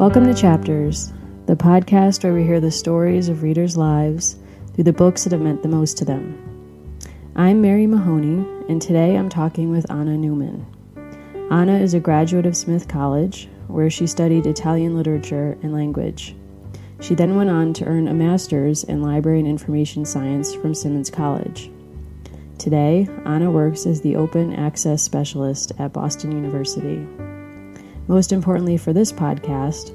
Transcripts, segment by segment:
Welcome to Chapters, the podcast where we hear the stories of readers' lives through the books that have meant the most to them. I'm Mary Mahoney, and today I'm talking with Anna Newman. Anna is a graduate of Smith College, where she studied Italian literature and language. She then went on to earn a master's in library and information science from Simmons College. Today, Anna works as the open access specialist at Boston University. Most importantly for this podcast,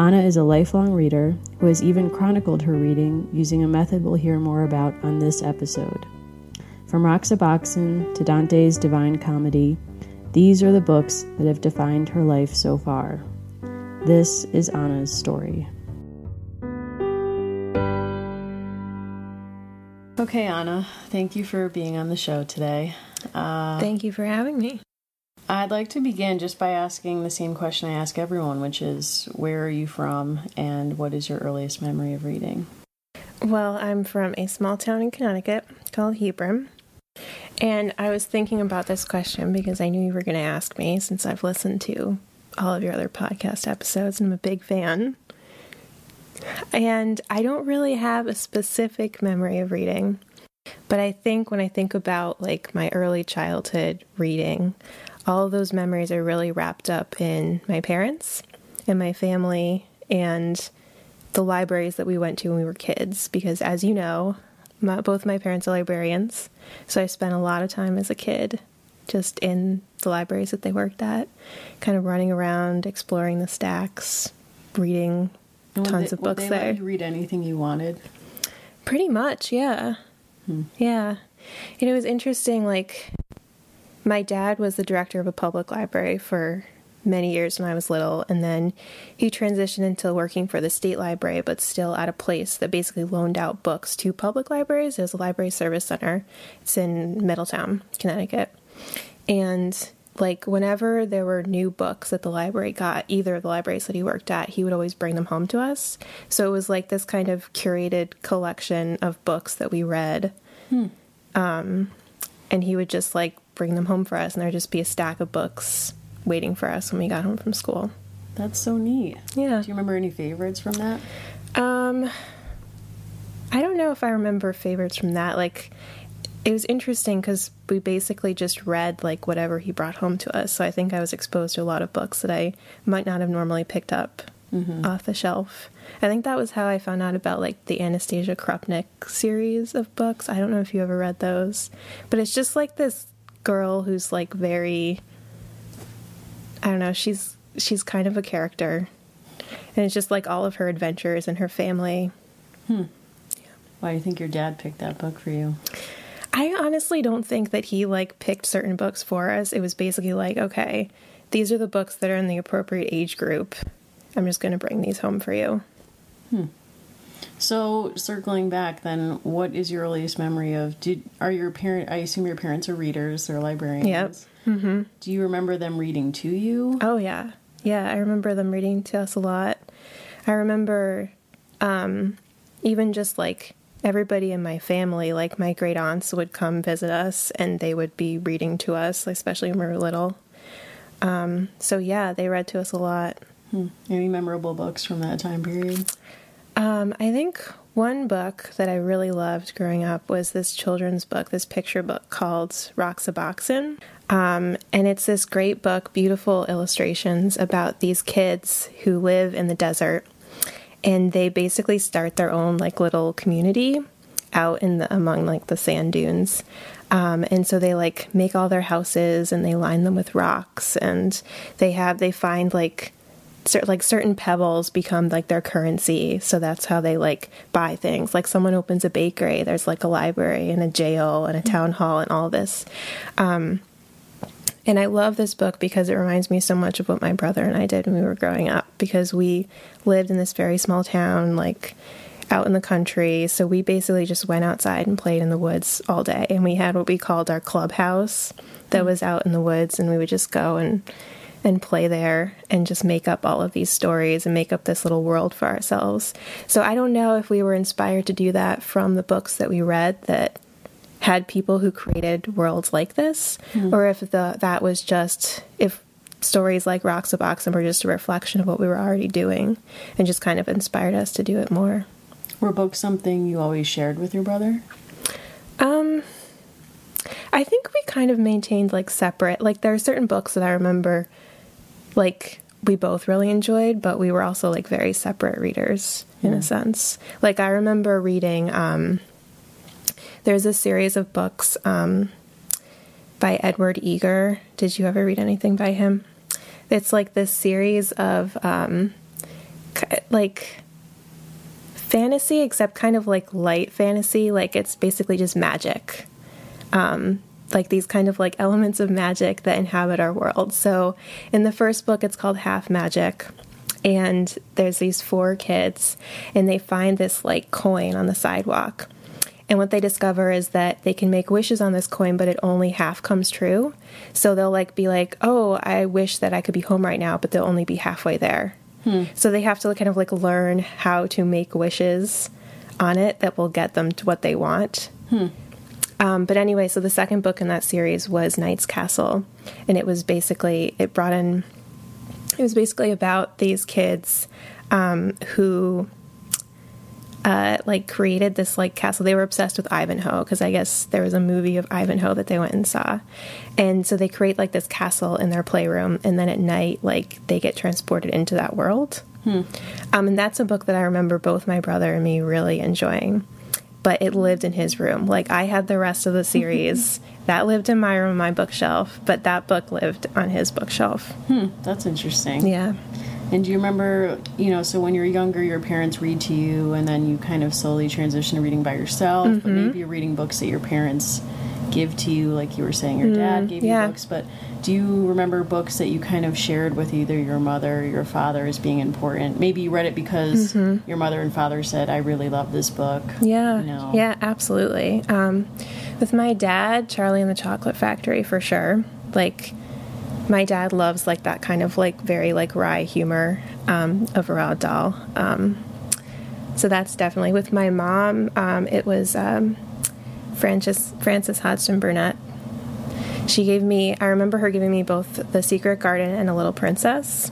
Anna is a lifelong reader who has even chronicled her reading using a method we'll hear more about on this episode. From Roxaboxen to Dante's Divine Comedy, these are the books that have defined her life so far. This is Anna's story. Okay, Anna, thank you for being on the show today. Uh, thank you for having me. I'd like to begin just by asking the same question I ask everyone, which is where are you from and what is your earliest memory of reading? Well, I'm from a small town in Connecticut called Hebron. And I was thinking about this question because I knew you were going to ask me since I've listened to all of your other podcast episodes and I'm a big fan. And I don't really have a specific memory of reading, but I think when I think about like my early childhood reading, all of those memories are really wrapped up in my parents and my family and the libraries that we went to when we were kids. Because, as you know, my, both my parents are librarians, so I spent a lot of time as a kid just in the libraries that they worked at, kind of running around, exploring the stacks, reading tons they, of books there. read anything you wanted? Pretty much, yeah. Hmm. Yeah. And it was interesting, like, my dad was the director of a public library for many years when I was little, and then he transitioned into working for the state library, but still at a place that basically loaned out books to public libraries. It was a library service center. It's in Middletown, Connecticut, and like whenever there were new books that the library got, either of the libraries that he worked at, he would always bring them home to us. So it was like this kind of curated collection of books that we read. Hmm. Um, and he would just like bring them home for us, and there'd just be a stack of books waiting for us when we got home from school. That's so neat. Yeah. Do you remember any favorites from that? Um, I don't know if I remember favorites from that. Like, it was interesting because we basically just read like whatever he brought home to us. So I think I was exposed to a lot of books that I might not have normally picked up mm-hmm. off the shelf. I think that was how I found out about like the Anastasia Krupnik series of books. I don't know if you ever read those, but it's just like this girl who's like very I don't know, she's she's kind of a character. And it's just like all of her adventures and her family. Hmm. Yeah. Why do you think your dad picked that book for you? I honestly don't think that he like picked certain books for us. It was basically like, okay, these are the books that are in the appropriate age group. I'm just going to bring these home for you. Hmm. So circling back, then, what is your earliest memory of? Did are your parent? I assume your parents are readers. They're librarians. Yep. Mm-hmm. Do you remember them reading to you? Oh yeah, yeah. I remember them reading to us a lot. I remember, um, even just like everybody in my family, like my great aunts would come visit us, and they would be reading to us, especially when we were little. Um, so yeah, they read to us a lot. Hmm. Any memorable books from that time period? Um, I think one book that I really loved growing up was this children's book, this picture book called Roxaboxen. Um, and it's this great book, beautiful illustrations about these kids who live in the desert. And they basically start their own like little community out in the among like the sand dunes. Um, and so they like make all their houses and they line them with rocks and they have they find like like certain pebbles become like their currency. So that's how they like buy things. Like someone opens a bakery there's like a library and a jail and a town hall and all this. Um, and i love this book because it reminds me so much of what my brother and i did when we were growing up because we lived in this very small town like out in the country. So we basically just went outside and played in the woods all day. And we had what we called our clubhouse that mm. was out in the woods and we would just go and and play there and just make up all of these stories and make up this little world for ourselves. So I don't know if we were inspired to do that from the books that we read that had people who created worlds like this mm-hmm. or if the that was just if stories like Roxaboxen were just a reflection of what we were already doing and just kind of inspired us to do it more. Were books something you always shared with your brother? Um, I think we kind of maintained like separate. Like there are certain books that I remember, like we both really enjoyed, but we were also like very separate readers in a sense. Like I remember reading. Um, there's a series of books um, by Edward Eager. Did you ever read anything by him? It's like this series of um, like fantasy, except kind of like light fantasy. Like it's basically just magic. Um, like these kind of like elements of magic that inhabit our world. So in the first book, it's called Half Magic. And there's these four kids, and they find this like coin on the sidewalk. And what they discover is that they can make wishes on this coin, but it only half comes true. So they'll like be like, "Oh, I wish that I could be home right now," but they'll only be halfway there. Hmm. So they have to kind of like learn how to make wishes on it that will get them to what they want. Hmm. Um, but anyway, so the second book in that series was Knight's Castle, and it was basically it brought in. It was basically about these kids um, who uh, like created this like castle. They were obsessed with Ivanhoe because I guess there was a movie of Ivanhoe that they went and saw, and so they create like this castle in their playroom, and then at night like they get transported into that world. Hmm. Um, and that's a book that I remember both my brother and me really enjoying but it lived in his room. Like I had the rest of the series that lived in my room, my bookshelf, but that book lived on his bookshelf. Hmm, that's interesting. Yeah. And do you remember, you know, so when you're younger, your parents read to you, and then you kind of slowly transition to reading by yourself, mm-hmm. but maybe you're reading books that your parents give to you, like you were saying, your mm, dad gave yeah. you books, but do you remember books that you kind of shared with either your mother or your father as being important? Maybe you read it because mm-hmm. your mother and father said, I really love this book. Yeah. You know? Yeah, absolutely. Um, with my dad, Charlie and the Chocolate Factory, for sure. Like, my dad loves like that kind of like very like wry humor um, of Roald Dahl. Um, so that's definitely with my mom. Um, it was um, Frances Frances Hodgson Burnett. She gave me. I remember her giving me both The Secret Garden and A Little Princess,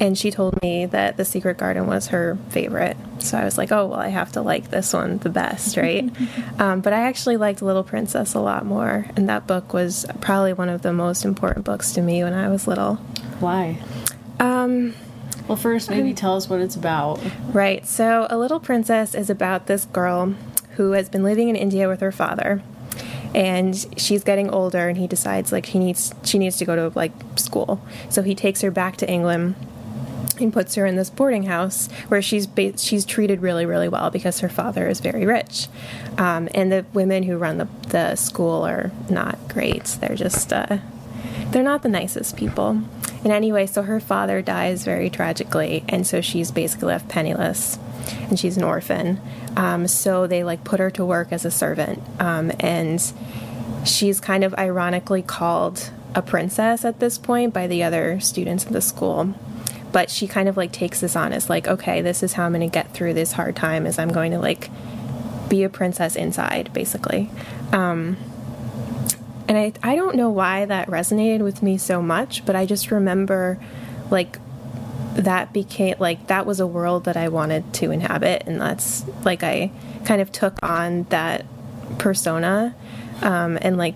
and she told me that The Secret Garden was her favorite. So I was like, oh well, I have to like this one the best, right? um, but I actually liked Little Princess a lot more, and that book was probably one of the most important books to me when I was little. Why? Um, well, first, maybe tell us what it's about. Right. So, A Little Princess is about this girl who has been living in India with her father. And she's getting older, and he decides like he needs she needs to go to like school. So he takes her back to England and puts her in this boarding house where she's ba- she's treated really really well because her father is very rich, um, and the women who run the the school are not great. They're just uh, they're not the nicest people. And anyway, so her father dies very tragically, and so she's basically left penniless, and she's an orphan. Um, so they like put her to work as a servant, um, and she's kind of ironically called a princess at this point by the other students in the school. But she kind of like takes this on as like, okay, this is how I'm going to get through this hard time. Is I'm going to like be a princess inside, basically. Um, and I I don't know why that resonated with me so much, but I just remember like that became like that was a world that I wanted to inhabit, and that's like I kind of took on that persona, um, and like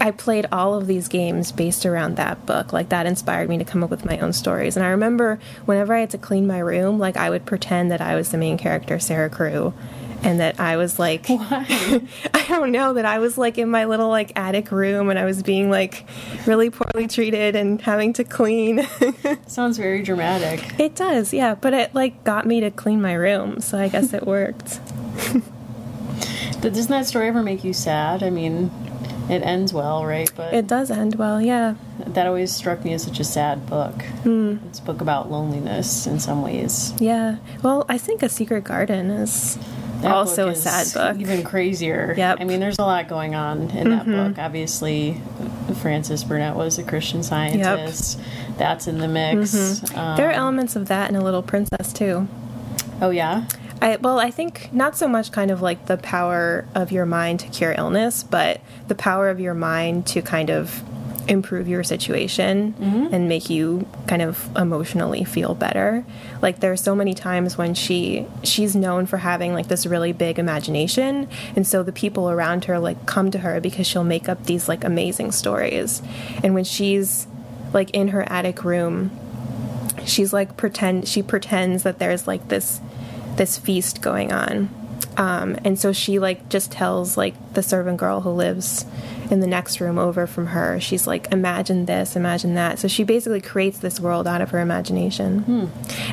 I played all of these games based around that book. Like that inspired me to come up with my own stories. And I remember whenever I had to clean my room, like I would pretend that I was the main character, Sara Crewe, and that I was like, I don't know, that I was like in my little like attic room and I was being like really poorly treated and having to clean. Sounds very dramatic. It does, yeah, but it like got me to clean my room, so I guess it worked. But doesn't that story ever make you sad? I mean, it ends well, right? But it does end well, yeah. That always struck me as such a sad book. Mm. It's a book about loneliness in some ways. Yeah. Well, I think A Secret Garden is that also a sad book. Even crazier. Yep. I mean, there's a lot going on in mm-hmm. that book. Obviously, Frances Burnett was a Christian scientist. Yep. That's in the mix. Mm-hmm. Um, there are elements of that in A Little Princess too. Oh yeah. I, well, I think not so much kind of like the power of your mind to cure illness, but the power of your mind to kind of improve your situation mm-hmm. and make you kind of emotionally feel better. Like there are so many times when she she's known for having like this really big imagination and so the people around her like come to her because she'll make up these like amazing stories. And when she's like in her attic room, she's like pretend she pretends that there's like this this feast going on. Um, and so she like just tells like the servant girl who lives in the next room over from her. She's like, imagine this, imagine that. So she basically creates this world out of her imagination.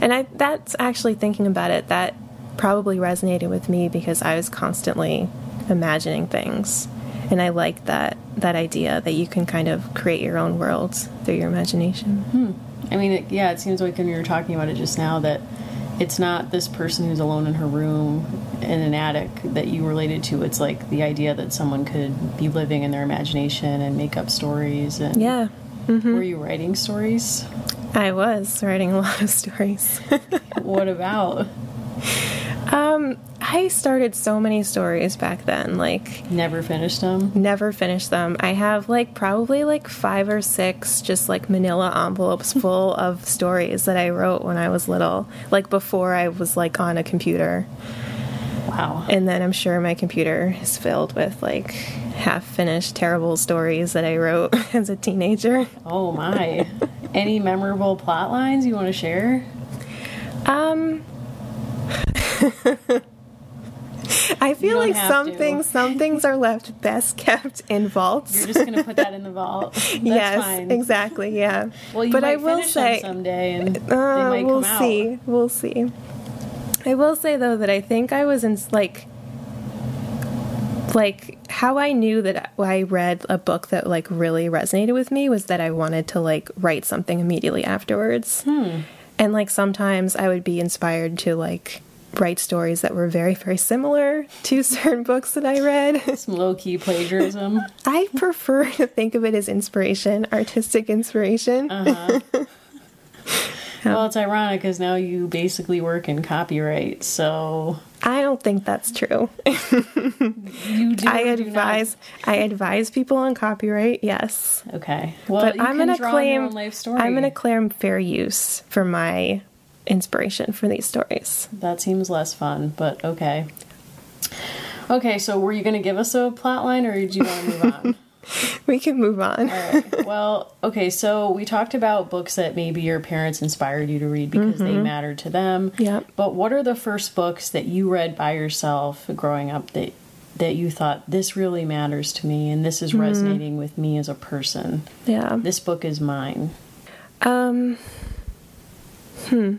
And I that's actually thinking about it that probably resonated with me because I was constantly imagining things. And I like that that idea that you can kind of create your own worlds through your imagination. I mean, it, yeah, it seems like when you were talking about it just now that it's not this person who's alone in her room in an attic that you related to. It's like the idea that someone could be living in their imagination and make up stories. And Yeah. were you writing stories? I was writing a lot of stories. what about? um, I started so many stories back then, like Never finished them. never finished them. I have like probably like five or six just like manila envelopes full of stories that I wrote when I was little, like before I was like on a computer. Wow. And then I'm sure my computer is filled with like half finished terrible stories that I wrote as a teenager. Oh my. Any memorable plot lines you want to share? Um I feel like some to. things some things are left best kept in vaults. You're just gonna put that in the vault. That's yes, fine. exactly. Yeah. Well, you but I will say, someday, and they uh, we'll come out. see. We'll see. I will say though that I think I was in like, like how I knew that I read a book that like really resonated with me was that I wanted to like write something immediately afterwards. Hmm. And like sometimes I would be inspired to like write stories that were very very similar to certain books that I read. Some low key plagiarism. I prefer to think of it as inspiration, artistic inspiration. Uh-huh. Well, it's ironic because now you basically work in copyright, so I don't think that's true. you do. I or do advise I advise people on copyright, yes. Okay. Well, but you I'm can gonna draw claim your own life story. I'm gonna claim fair use for my inspiration for these stories. That seems less fun, but okay. Okay, so were you going to give us a plot line, or did you want to move on? We can move on. Right. Well, okay, so we talked about books that maybe your parents inspired you to read because they mattered to them. Yep. But what are the first books that you read by yourself growing up that that you thought this really matters to me and this is resonating with me as a person? Yeah. This book is mine. Um hmm.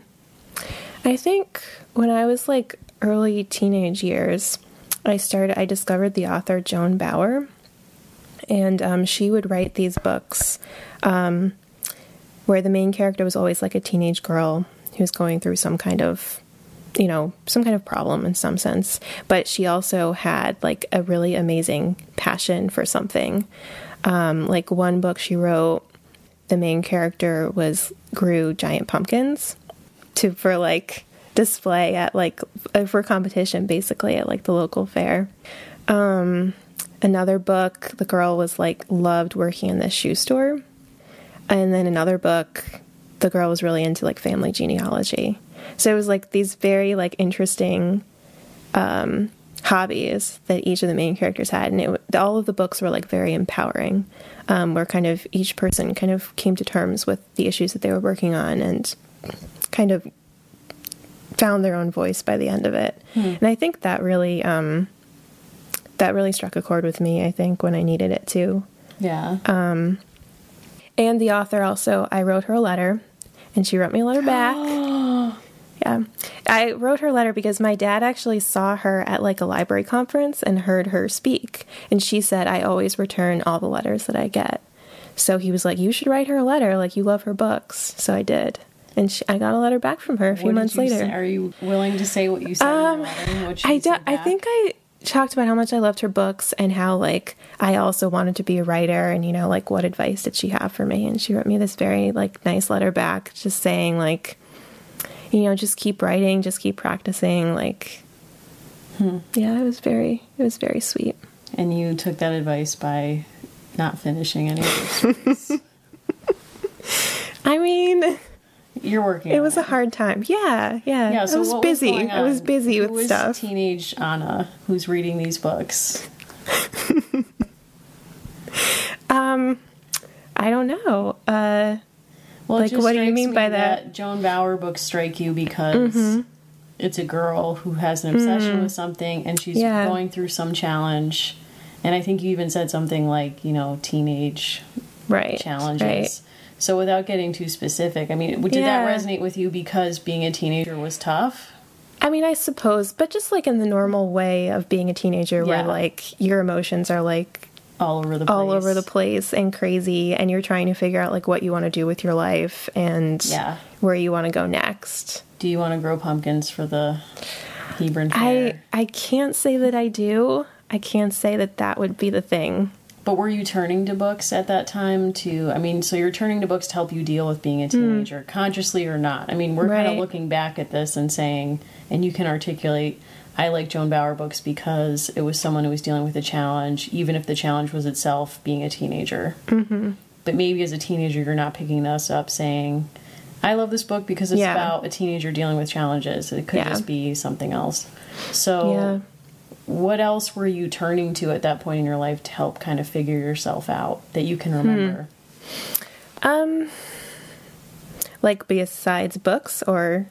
I think when I was like early teenage years, I started I discovered the author Joan Bauer. And um, she would write these books um, where the main character was always like a teenage girl who's going through some kind of you know some kind of problem in some sense but she also had like a really amazing passion for something um, like one book she wrote the main character was grew giant pumpkins to for like display at like uh, for competition basically at like the local fair. Um another book the girl was like loved working in this shoe store. And then another book the girl was really into like family genealogy. So it was like these very like interesting um hobbies that each of the main characters had. And it, all of the books were like very empowering um, where kind of each person kind of came to terms with the issues that they were working on and kind of found their own voice by the end of it. And i think that really um, that really struck a chord with me i think when i needed it to Yeah. Um, and the author also i wrote her a letter and she wrote me a letter back. Yeah. I wrote her a letter because my dad actually saw her at like a library conference and heard her speak. And she said i always return all the letters that i get. So he was like you should write her a letter. Like you love her books. So i did and she, i got a letter back from her a few What months later say- are you willing to say what you said in the letter? What I do, I think I talked about how much I loved her books and how like I also wanted to be a writer and you know like what advice did she have for me and she wrote me this very like nice letter back just saying like you know just keep writing just keep practicing like Hmm. yeah it was very it was very sweet And you took that advice by not finishing any of your stories? I mean, You're working. it was a hard time. Yeah, yeah. Yeah, so I was busy. going I was busy Who with was stuff. Teenage Anna, who's reading these books. Um, I don't know. Uh, Well, Like, what do you mean me by that? Mm-hmm. Joan Bauer books strike you because it's a girl who has an obsession with something and she's. Yeah. going through some challenge. And I think you even said something like, you know, teenage right. challenges. Right. So without getting too specific, I mean, did Yeah. that resonate with you because being a teenager was tough? I mean, I suppose, but just like in the normal way of being a teenager, where like your emotions are like All over the place. all over the place and crazy, and you're trying to figure out like what you want to do with your life and Yeah. where you want to go next. Do you want to grow pumpkins for the Hebron I I can't say that I do. I can't say that that would be the thing. But were you turning to books at that time to, I mean, so you're turning to books to help you deal with being a teenager, consciously or not? I mean, we're kind of Hmm. Looking back at this and saying, and you can articulate, I like Joan Bauer books because it was someone who was dealing with a challenge, even if the challenge was itself being a teenager. Mm-hmm. But maybe as a teenager, you're not picking this up saying, I love this book because it's Yeah. about a teenager dealing with challenges. It could Yeah. just be something else. So, Yeah. What else were you turning to at that point in your life to help kind of figure yourself out that you can remember? Um like besides books or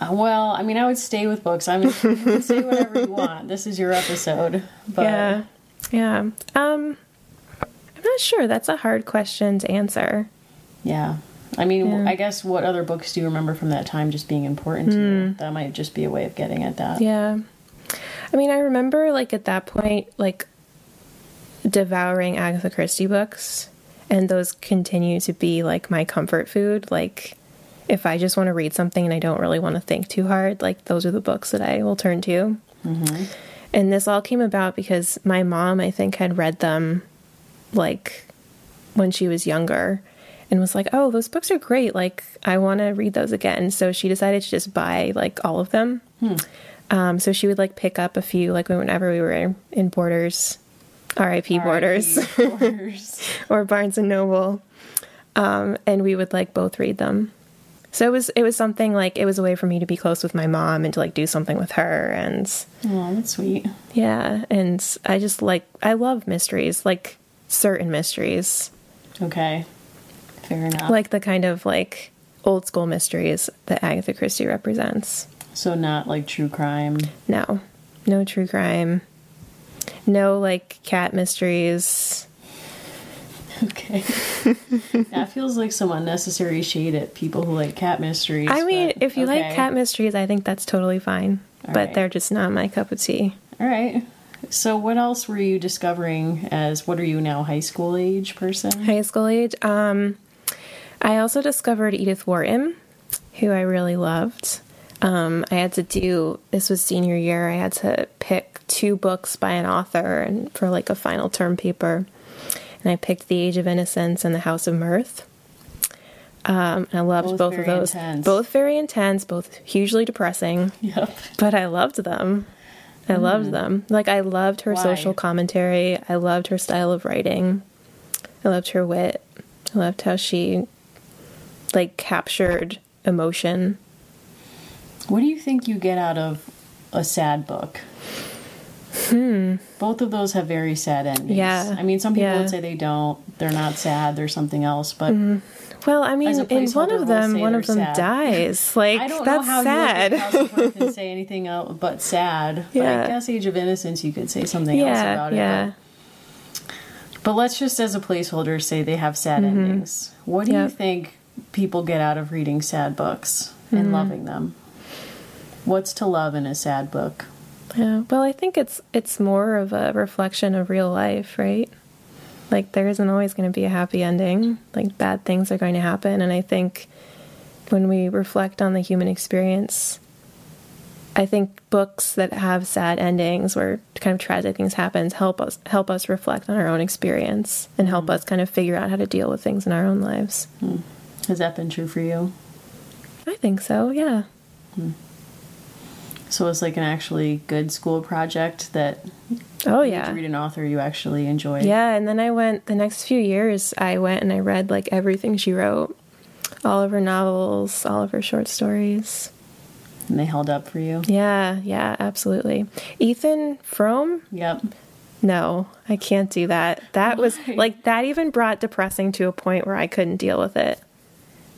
Uh, well, I mean, I would stay with books. I mean, you can say whatever you want. This is your episode. But yeah. Yeah. Um I'm not sure. That's a hard question to answer. yeah. I mean, Yeah. I guess what other books do you remember from that time just being important to you? That might just be a way of getting at that. Hmm. Yeah. I mean, I remember like at that point, like devouring Agatha Christie books, and those continue to be like my comfort food. Like, if I just want to read something and I don't really want to think too hard, like those are the books that I will turn to. Mm-hmm. And this all came about because my mom, I think, had read them like when she was younger and was like, oh, those books are great. Like, I want to read those again. So she decided to just buy like all of them. Hmm. Um, so she would like pick up a few, like whenever we were in Borders, R.I.P. Borders, Borders. or Barnes and Noble, um, and we would like both read them. So it was it was something like it was a way for me to be close with my mom and to like do something with her and oh, that's sweet. yeah, and I just like I love mysteries, like certain mysteries, Okay. Fair enough. like the kind of like old school mysteries that Agatha Christie represents. So, not like true crime. No, no true crime, no like cat mysteries. Okay. that feels like some unnecessary shade at people who like cat mysteries. I mean, but if you like cat mysteries, I think that's totally fine, All but right. they're just not my cup of tea. All right. So, what else were you discovering as what are you now, high school age person? high school age. Um, I also discovered Edith Wharton, who I really loved. Um, I had to do this was senior year. I had to pick two books by an author and for like a final term paper, and I picked The Age of Innocence and The House of Mirth. Um, and I loved Both both, of those. intense. Both very intense, both hugely depressing, Yep. but I loved them. I loved them. Like I loved her. Why? social commentary. I loved her style of writing. I loved her wit. I loved how she like captured emotion. What do you think you get out of a sad book? Hmm. Both of those have very sad endings. Yeah. I mean, some people Yeah. would say they don't. They're not sad. They're something else. But Well, I mean, in one of them, one of them sad. dies. Like I don't that's know how sad. you look at House of Mirth and say anything else but sad. But I guess Age of Innocence, you could say something else about it. yeah. But, but let's just, as a placeholder, say they have sad endings. What do you Mm-hmm. Think people get out of reading sad books and Mm. loving them? What's to love in a sad book? Yeah. Well, I think it's it's more of a reflection of real life, right? Like there isn't always going to be a happy ending. Like bad things are going to happen, and I think when we reflect on the human experience, I think books that have sad endings where kind of tragic things happen help us help us reflect on our own experience and help mm-hmm. us kind of figure out how to deal with things in our own lives. Hmm. Has that been true for you? I think so. Yeah. Hmm. So it's like an actually good school project that Oh yeah. read an author you actually enjoy. Yeah, and then I went the next few years. I went and I read like everything she wrote, all of her novels, all of her short stories. And they held up for you. Yeah, yeah, absolutely. Ethan Frome? Yep. No, I can't do that. That was like that even brought depressing to a point where I couldn't deal with it.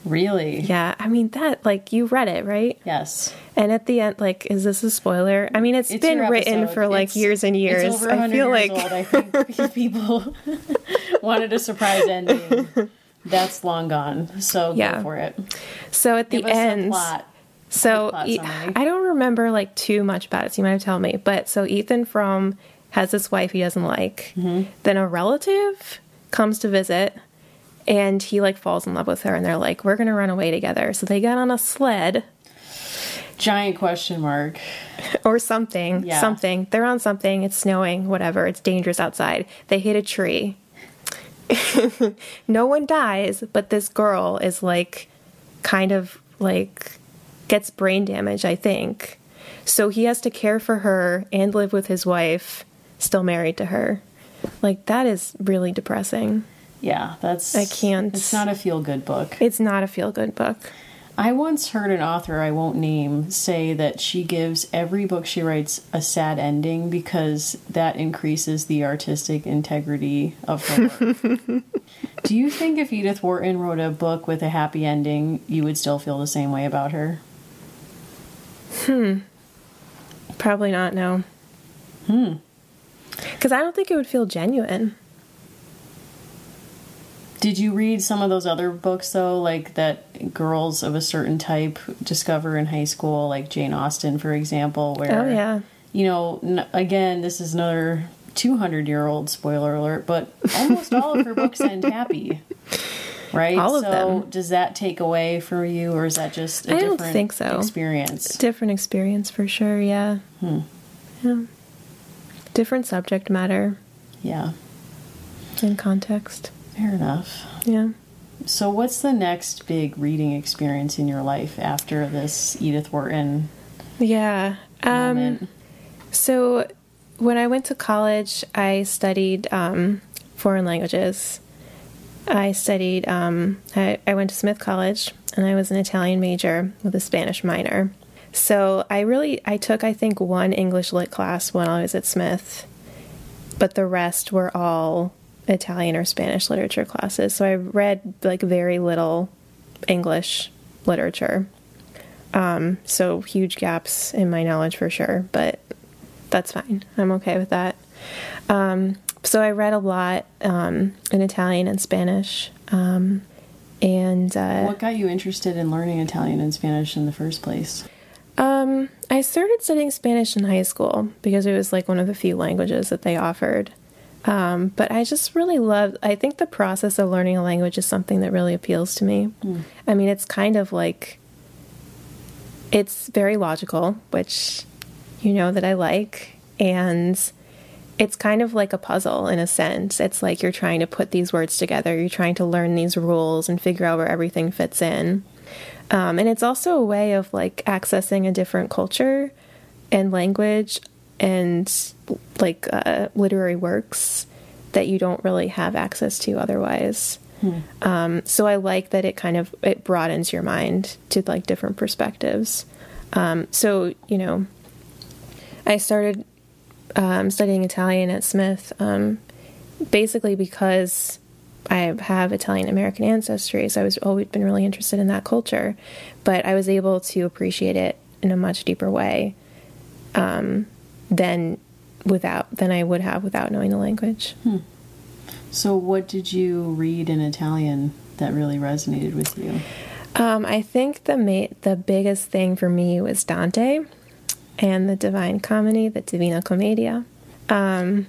Really? Yeah, I mean that like you read it, right? Yes. And at the end, like, is this a spoiler? I mean, it's It's been written for like It's- years and years. I feel like old. I think people wanted a surprise ending. That's long gone. So Yeah. go for it. so at the Give end. plot. So E- I don't remember like too much about it. So you might have to tell me. But so Ethan Frome has this wife he doesn't like. Mm-hmm. Then a relative comes to visit, and he like falls in love with her, and they're like, "We're gonna run away together." So they get on a sled Giant question mark. or something. Yeah. Something. They're on something. It's snowing. Whatever. It's dangerous outside. They hit a tree. no one dies, but this girl is like, kind of like, gets brain damage. I think. So he has to care for her and live with his wife, still married to her. Like that is really depressing. Yeah, that's. I can't- It's not a feel good book. It's not a feel good book. I once heard an author I won't name say that she gives every book she writes a sad ending because that increases the artistic integrity of her work. Do you think if Edith Wharton wrote a book with a happy ending, you would still feel the same way about her? Hmm. Probably not. No. Hmm. Because I don't think it would feel genuine. Did you read some of those other books though, like that girls of a certain type discover in high school, like Jane Austen, for example, oh, where Oh yeah. you know, n- again, this is another 200 year old spoiler alert, but almost all of her books end happy. Right? All of so them. does that take away for you or is that just a I don't different think so. experience? Different experience for sure, yeah. Hmm. Yeah. Different subject matter Yeah. and context. Fair enough. Yeah. So what's the next big reading experience in your life after this Edith Wharton Yeah. Um, so when I went to college, I studied um, foreign languages. I studied, um, I, I went to Smith College and I was an Italian major with a Spanish minor. So I really, I took, I think, one English lit class when I was at Smith, but the rest were all Italian or Spanish literature classes. So I read like very little English literature. Um, so huge gaps in my knowledge for sure, but that's fine. I'm okay with that. Um, so I read a lot um, in Italian and Spanish. Um, and uh, What got you interested in learning Italian and Spanish in the first place? um, I started studying Spanish in high school because it was like one of the few languages that they offered. Um, but I just really love, I think the process of learning a language is something that really appeals to me. I mean, it's kind of like, it's very logical, which you know that I like. And it's kind of like a puzzle in a sense. It's like you're trying to put these words together, you're trying to learn these rules and figure out where everything fits in. Um, and it's also a way of like accessing a different culture and language and like uh, literary works that you don't really have access to otherwise. Um, so I like that it kind of it broadens your mind to like different perspectives. Um, so you know, I started um, studying Italian at Smith um, basically because I have Italian American ancestry, so I was always been really interested in that culture, but I was able to appreciate it in a much deeper way um, than without than I would have without knowing the language. So what did you read in Italian that really resonated with you? Um, I think the ma- the biggest thing for me was Dante and the Divine Comedy, the Divina Commedia. Um,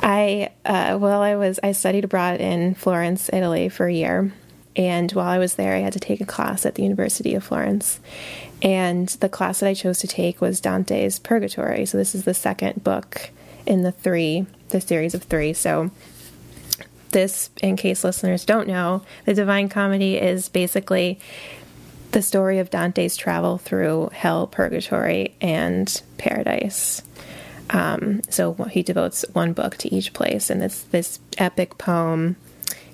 I uh, while I was I studied abroad in Florence, Italy, for a year, and while I was there, I had to take a class at the University of Florence, and the class that I chose to take was Dante's Purgatory. So this is the second book in the three, the series of three. So this, in case listeners don't know, the Divine Comedy is basically the story of Dante's travel through hell, purgatory, and paradise. Um, so he devotes one book to each place, and it's this epic poem.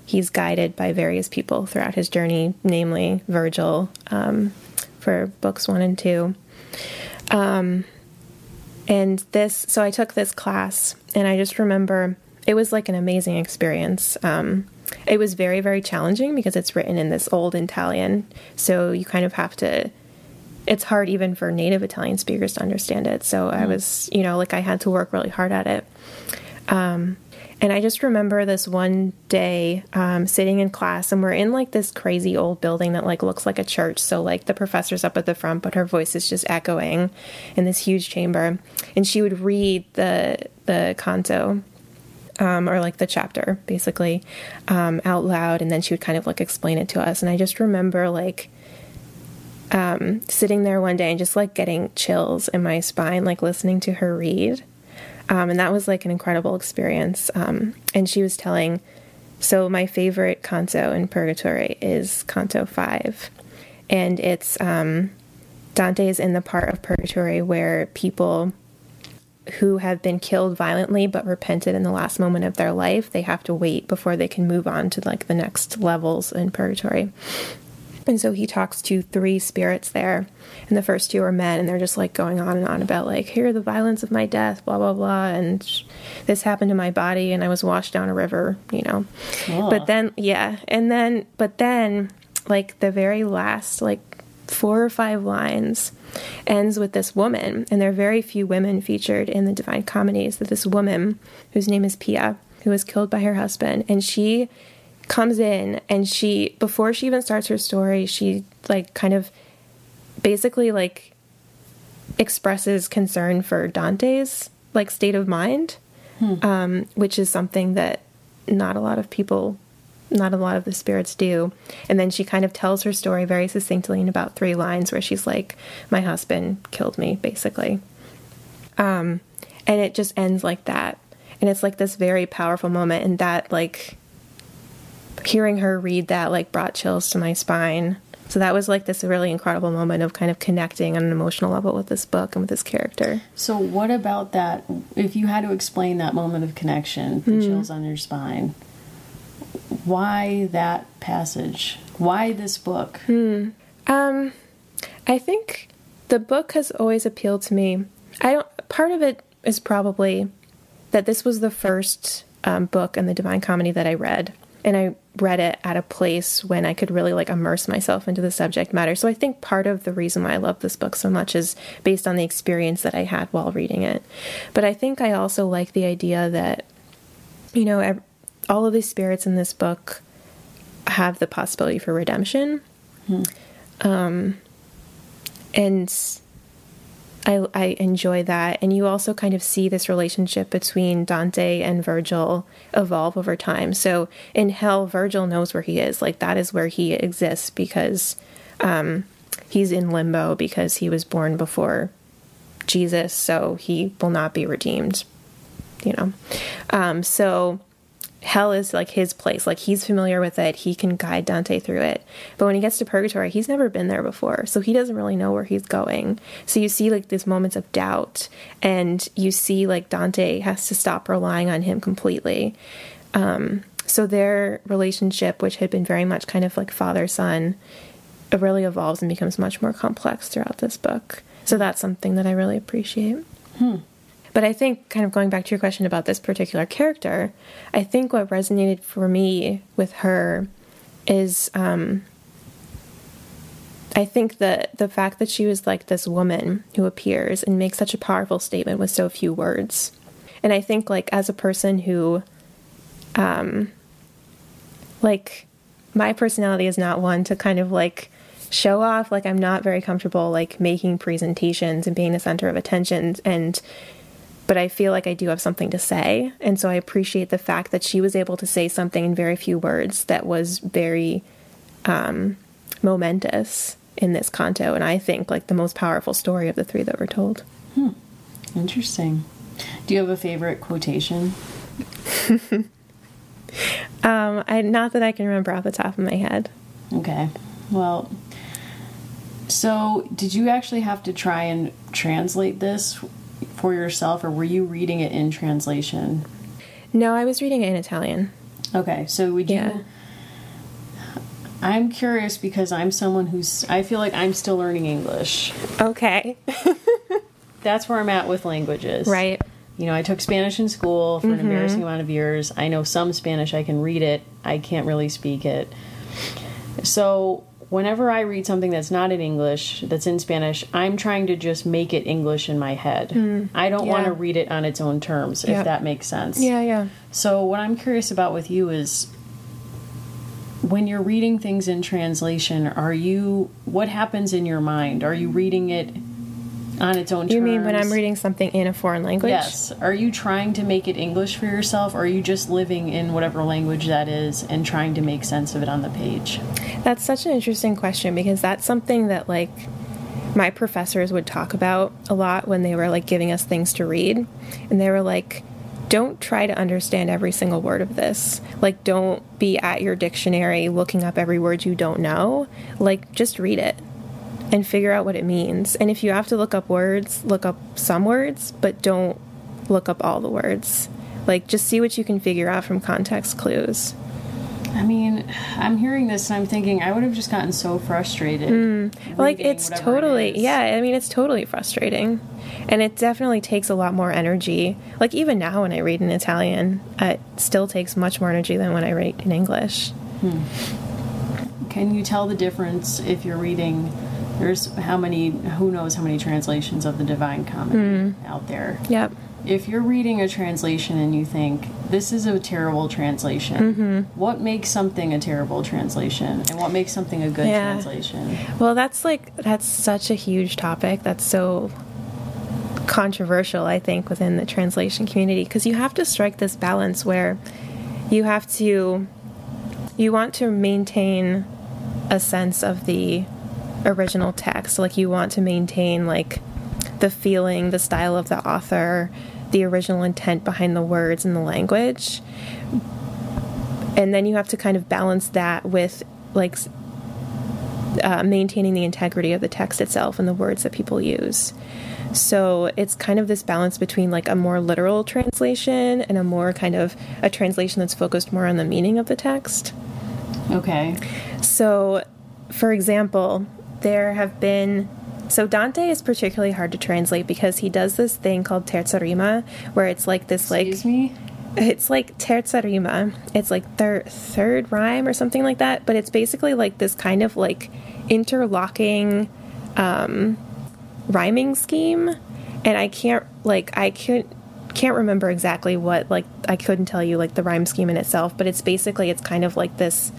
He's guided by various people throughout his journey, namely Virgil um, for books one and two. Um, and this, so I took this class, and I just remember it was like an amazing experience. Um, it was very, very challenging because it's written in this old Italian, so you kind of have to. It's hard even for native Italian speakers to understand it. So mm. I was, you know, like I had to work really hard at it. Um, and I just remember this one day um, sitting in class, and we're in like this crazy old building that like looks like a church. So like the professor's up at the front, but her voice is just echoing in this huge chamber. And she would read the the canto, um, or like the chapter basically um, out loud, and then she would kind of like explain it to us. And I just remember like um, sitting there one day and just like getting chills in my spine, like listening to her read. Um, and that was like an incredible experience. Um, and she was telling, so my favorite canto in Purgatory is Canto 5. And it's um, Dante is in the part of Purgatory where people who have been killed violently but repented in the last moment of their life, they have to wait before they can move on to like the next levels in purgatory. And so he talks to three spirits there, and the first two are men, and they're just like going on and on about like, here the violence of my death, blah blah blah, and this happened to my body, and I was washed down a river, you know. But then, yeah, and then, but then, like the very last like four or five lines ends with this woman, and there are very few women featured in the Divine Comedies. That this woman, whose name is Pia, who was killed by her husband, and she comes in and she before she even starts her story, she like kind of basically like expresses concern for Dante's like state of mind, hmm. um, which is something that not a lot of people not a lot of the spirits do. And then she kind of tells her story very succinctly in about three lines where she's like, My husband killed me, basically. Um, and it just ends like that. And it's like this very powerful moment. And that, like, hearing her read that, like, brought chills to my spine. So that was like this really incredible moment of kind of connecting on an emotional level with this book and with this character. So, what about that? If you had to explain that moment of connection, the mm-hmm. chills on your spine, why that passage? Why this book? Hmm. Um, I think the book has always appealed to me. I don't. Part of it is probably that this was the first um, book in the Divine Comedy that I read, and I read it at a place when I could really like immerse myself into the subject matter. So I think part of the reason why I love this book so much is based on the experience that I had while reading it. But I think I also like the idea that you know all of the spirits in this book have the possibility for redemption. Hmm. Um, and I, I enjoy that. And you also kind of see this relationship between Dante and Virgil evolve over time. So in Hell, Virgil knows where he is. Like, that is where he exists because um, he's in limbo because he was born before Jesus. So he will not be redeemed, you know. Um, so hell is like his place. Like he's familiar with it. He can guide Dante through it. But when he gets to purgatory, he's never been there before. So he doesn't really know where he's going. So you see like these moments of doubt and you see like Dante has to stop relying on him completely. Um, so their relationship, which had been very much kind of like father son, it really evolves and becomes much more complex throughout this book. So that's something that I really appreciate. Hmm. But I think, kind of going back to your question about this particular character, I think what resonated for me with her is um, I think that the fact that she was like this woman who appears and makes such a powerful statement with so few words. And I think, like, as a person who, um, like, my personality is not one to kind of like show off. Like, I'm not very comfortable like making presentations and being the center of attention and but I feel like I do have something to say. And so I appreciate the fact that she was able to say something in very few words that was very um, momentous in this canto. And I think like the most powerful story of the three that were told. Hmm. Interesting. Do you have a favorite quotation? um, I not that I can remember off the top of my head. Okay. Well, So, did you actually have to try and translate this for yourself, or were you reading it in translation? No, I was reading it in Italian. Okay, so would you? Yeah. I'm curious because I'm someone who's. I feel like I'm still learning English. Okay. That's where I'm at with languages. right. You know, I took Spanish in school for an mm-hmm. embarrassing amount of years. I know some Spanish. I can read it. I can't really speak it. So, whenever I read something that's not in English, that's in Spanish, I'm trying to just make it English in my head. Hmm. I don't want to read it on its own terms, if that makes sense. Yeah, yeah. So, what I'm curious about with you is when you're reading things in translation, are you what happens in your mind? Are you reading it on its own You mean when I'm reading something in a foreign language? Yes. Are you trying to make it English for yourself, or are you just living in whatever language that is and trying to make sense of it on the page? That's such an interesting question because that's something that like my professors would talk about a lot when they were like giving us things to read. And they were like, don't try to understand every single word of this. Like, don't be at your dictionary looking up every word you don't know. Like, just read it and figure out what it means. And if you have to look up words, look up some words, but don't look up all the words. Like, just see what you can figure out from context clues. I mean, I'm hearing this and I'm thinking I would have just gotten so frustrated. Hmm. like it's whatever it totally yeah i mean it's totally frustrating and it definitely takes a lot more energy like even now when i read in italian it still takes much more energy than when i read in english Can you tell the difference if you're reading? There's how many? Who knows how many translations of the Divine Comedy Hmm. out there? yep If you're reading a translation and you think this is a terrible translation, Mm-hmm. what makes something a terrible translation, and what makes something a good Yeah. translation? well that's like that's such a huge topic that's so controversial i think within the translation community because you have to strike this balance where you have to you want to maintain a sense of the original text. Like you want to maintain like the feeling the style of the author the original intent behind the words and the language. And then you have to kind of balance that with like uh, maintaining the integrity of the text itself and the words that people use. So it's kind of this balance between like a more literal translation and a more kind of a translation that's focused more on the meaning of the text. Okay. so, for example, there have been. So, Dante is particularly hard to translate because he does this thing called terza rima, where it's like this, like, Excuse me. it's like terza rima. It's like third third rhyme or something like that, but it's basically like this kind of like interlocking um, rhyming scheme, and I can't like I can't can't remember exactly what like I couldn't tell you like the rhyme scheme in itself, but it's basically it's kind of like this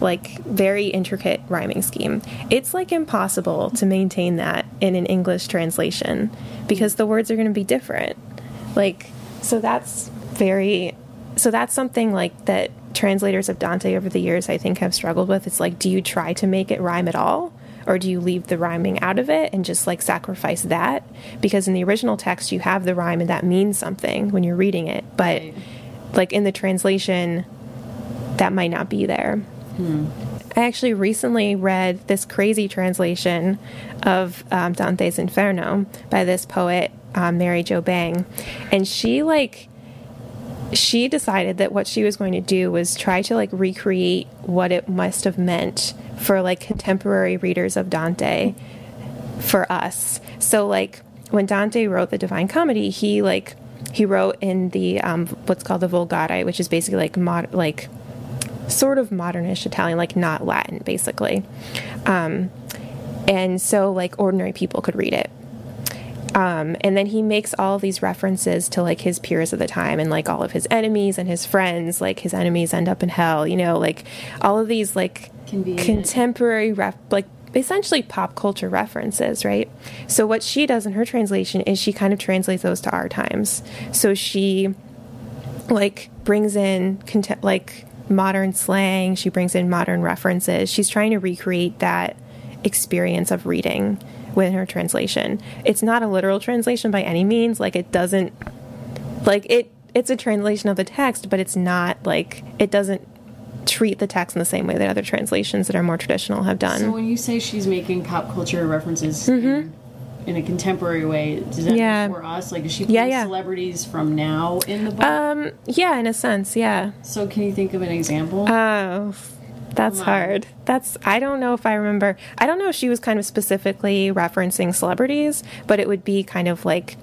like very intricate rhyming scheme. It's like impossible to maintain that in an English translation because the words are going to be different. Like so that's very so that's something like that translators of Dante over the years I think have struggled with. It's like do you try to make it rhyme at all? Or do you leave the rhyming out of it and just like sacrifice that? Because in the original text, you have the rhyme and that means something when you're reading it. But Right. like in the translation, that might not be there. I actually recently read this crazy translation of um, Dante's Inferno by this poet, um, Mary Jo Bang. And she, like, she decided that what she was going to do was try to, like, recreate what it must have meant for, like, contemporary readers of Dante for us. So, like, when Dante wrote the Divine Comedy, he, like, he wrote in the um, what's called the Vulgate, which is basically like mod- like sort of modernish Italian, like not Latin, basically. Um, and so, like, ordinary people could read it. Um, and then he makes all these references to like his peers of the time and like all of his enemies and his friends. Like his enemies end up in hell, you know, like all of these like Convenient. contemporary ref like essentially pop culture references, right? So what she does in her translation is she kind of translates those to our times. So she like brings in contem- like modern slang. She brings in modern references. She's trying to recreate that experience of reading with her translation. It's not a literal translation by any means. Like it doesn't like it it's a translation of the text but it's not like it doesn't treat the text in the same way that other translations that are more traditional have done. So when you say she's making pop culture references mm-hmm. in, in a contemporary way, does that. Yeah. mean for us? Like, is she Yeah, putting yeah. celebrities from now in the book? um, yeah, in a sense, yeah. so can you think of an example? Oh, that's hard. That's I don't know if I remember. I don't know if she was kind of specifically referencing celebrities, but it would be kind of like,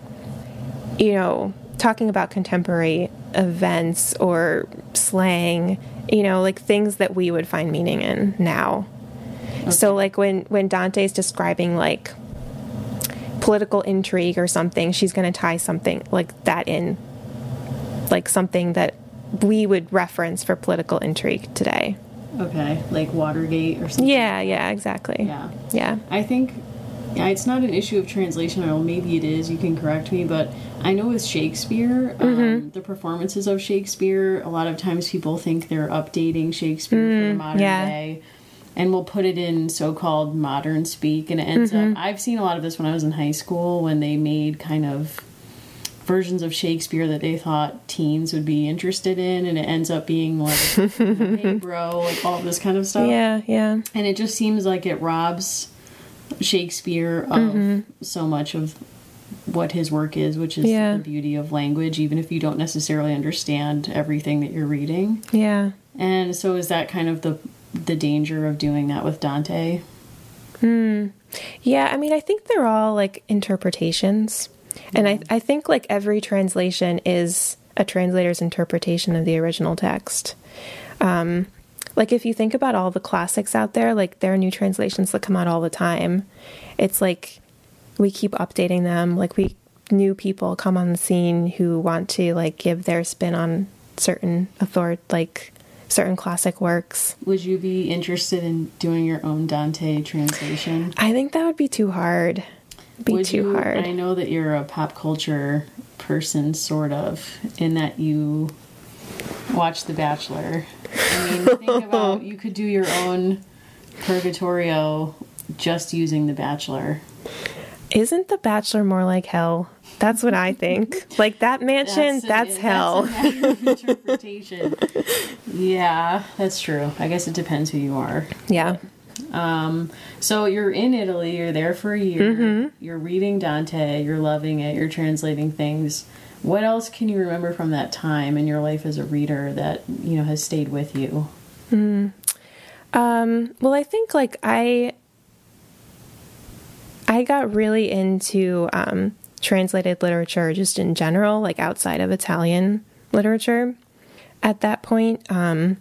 you know, talking about contemporary events or slang. You know, like things that we would find meaning in now. So, like when when Dante's describing like political intrigue or something, she's going to tie something like that in, like something that we would reference for political intrigue today. okay, like Watergate or something. Yeah, yeah, exactly. Yeah. Yeah. I think yeah, it's not an issue of translation, or maybe it is. You can correct me, but I know with Shakespeare, Mm-hmm. um, the performances of Shakespeare, a lot of times people think they're updating Shakespeare for the modern Mm, yeah. day, and we'll put it in so-called modern speak, and it ends Mm-hmm. up. I've seen a lot of this when I was in high school when they made kind of versions of Shakespeare that they thought teens would be interested in, and it ends up being like, hey, bro, like all this kind of stuff Yeah, yeah. and it just seems like it robs Shakespeare of so much of what his work is, which is Yeah. the beauty of language, even if you don't necessarily understand everything that you're reading. Yeah. And so, is that kind of the the danger of doing that with Dante? Hmm. Yeah, I mean, I think they're all like interpretations. And I, I think like every translation is a translator's interpretation of the original text. Um, like if you think about all the classics out there, like there are new translations that come out all the time. It's like we keep updating them. Like we new people come on the scene who want to like give their spin on certain author like certain classic works. Would you be interested in doing your own Dante translation? I think that would be too hard. Be Would too you, hard. I know that you're a pop culture person, sort of, in that you watch The Bachelor. I mean, think about you could do your own Purgatorio just using The Bachelor. Isn't The Bachelor more like hell? That's what I think. like that mansion, that's, a- hell. That's interpretation. yeah, that's true. I guess it depends who you are. yeah. Um, so you're in Italy, you're there for a year, you're reading Dante, you're loving it, you're translating things. What else can you remember from that time in your life as a reader that, you know, has stayed with you? Um, well, I think like I I got really into um, translated literature just in general, like outside of Italian literature. At that point, um,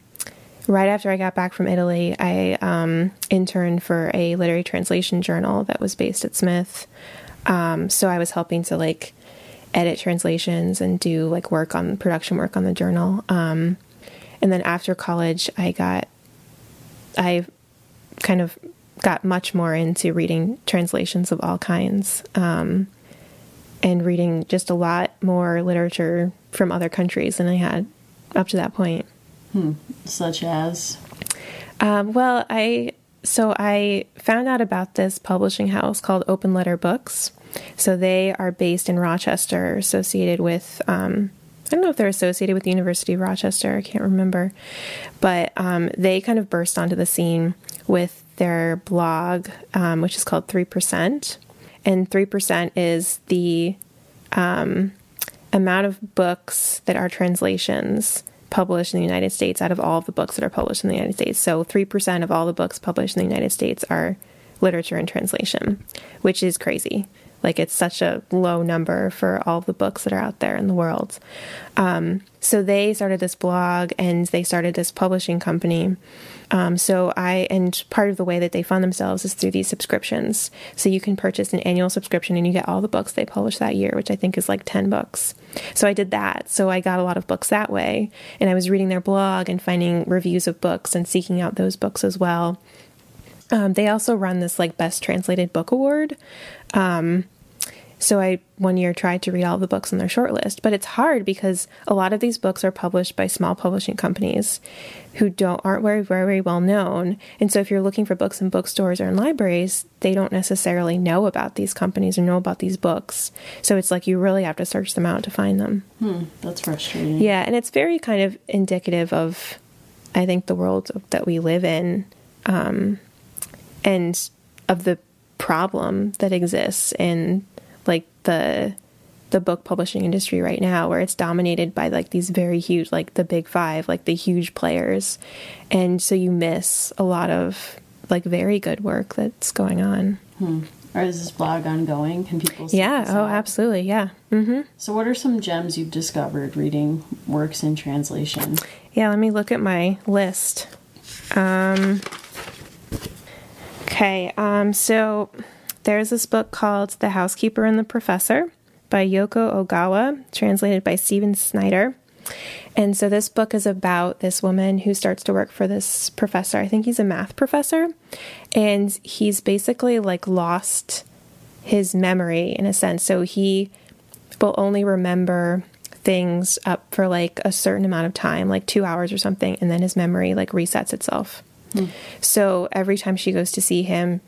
right after I got back from Italy, I um, interned for a literary translation journal that was based at Smith. Um, so I was helping to like edit translations and do like work on production work on the journal. Um, and then after college, I got I kind of got much more into reading translations of all kinds um, and reading just a lot more literature from other countries than I had up to that point. Such as, Um, well, I so I found out about this publishing house called Open Letter Books. So they are based in Rochester, associated with um, I don't know if they're associated with the University of Rochester. I can't remember, but um, they kind of burst onto the scene with their blog, um, which is called Three Percent, and Three Percent is the um, amount of books that are translations published in the United States out of all of the books that are published in the United States. So 3% of all the books published in the United States are literature and translation, which is crazy. Like it's such a low number for all the books that are out there in the world. Um, so they started this blog and they started this publishing company. Um, so I, and part of the way that they fund themselves is through these subscriptions. So you can purchase an annual subscription and you get all the books they publish that year, which I think is like 10 books. So I did that. So I got a lot of books that way. And I was reading their blog and finding reviews of books and seeking out those books as well. Um, they also run this like best translated book award. Um, so I one year tried to read all the books on their shortlist, but it's hard because a lot of these books are published by small publishing companies who don't aren't very very well known. And so if you're looking for books in bookstores or in libraries, they don't necessarily know about these companies or know about these books. So it's like you really have to search them out to find them. hmm, that's frustrating. Yeah, and it's very kind of indicative of I think, the world that we live in um, and of the problem that exists in like the the book publishing industry right now where it's dominated by like these very huge like the big 5 like the huge players. And so you miss a lot of like very good work that's going on. Hmm. or is this blog ongoing? Can people yeah. oh absolutely. Yeah. Mm-hmm. so what are some gems you've discovered reading works in translation? Yeah let me look at my list. Um okay um so there's this book called The Housekeeper and the Professor by Yoko Ogawa, translated by Stephen Snyder. And so this book is about this woman who starts to work for this professor. I think he's a math professor. And he's basically like lost his memory in a sense. So he will only remember things up for like a certain amount of time, like two hours or something, and then his memory like resets itself. Hmm. So every time she goes to see him,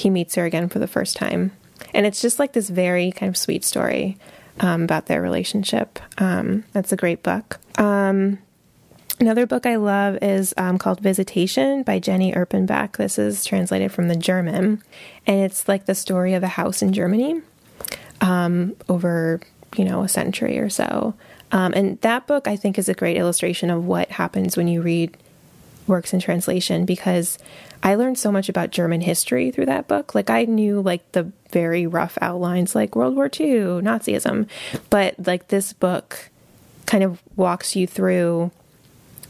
he meets her again for the first time. And it's just like this very kind of sweet story um, about their relationship. Um, that's a great book. Um, another book I love is um, called Visitation by Jenny Erpenbeck. This is translated from the German, and it's like the story of a house in Germany um, over, you know, a century or so. Um, and that book, I think, is a great illustration of what happens when you read works in translation because I learned so much about German history through that book. Like I knew like the very rough outlines like World War II, Nazism, but like this book kind of walks you through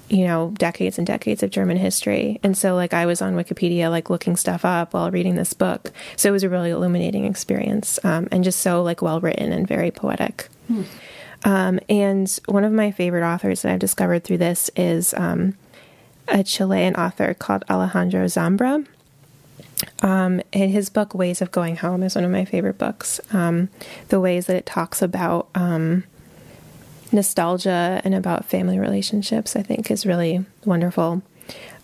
you know decades and decades of German history. And so like I was on Wikipedia like looking stuff up while reading this book. So it was a really illuminating experience um, and just so like well written and very poetic. Hmm. Um, and one of my favorite authors that I've discovered through this is um, a Chilean author called Alejandro Zambra. Um, and his book Ways of Going Home is one of my favorite books. Um, the ways that it talks about um, nostalgia and about family relationships, I think, is really wonderful.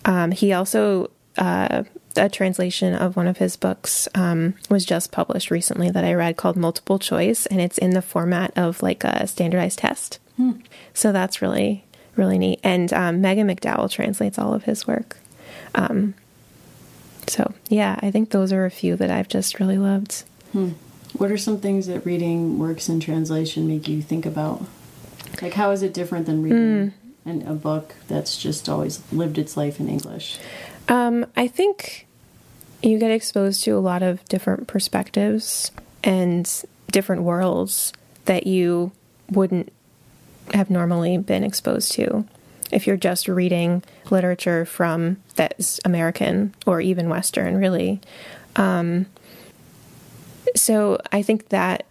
Um, he also, uh, a translation of one of his books um, was just published recently that I read called Multiple Choice, and it's in the format of like a standardized test. Hmm. So that's really really neat. And um, Megan McDowell translates all of his work. Um, so, yeah, I think those are a few that I've just really loved. Hmm. What are some things that reading works in translation make you think about? Like, how is it different than reading mm. a book that's just always lived its life in English? Um, I think you get exposed to a lot of different perspectives and different worlds that you wouldn't have normally been exposed to if you're just reading literature from that's American or even Western, really. Um, so I think that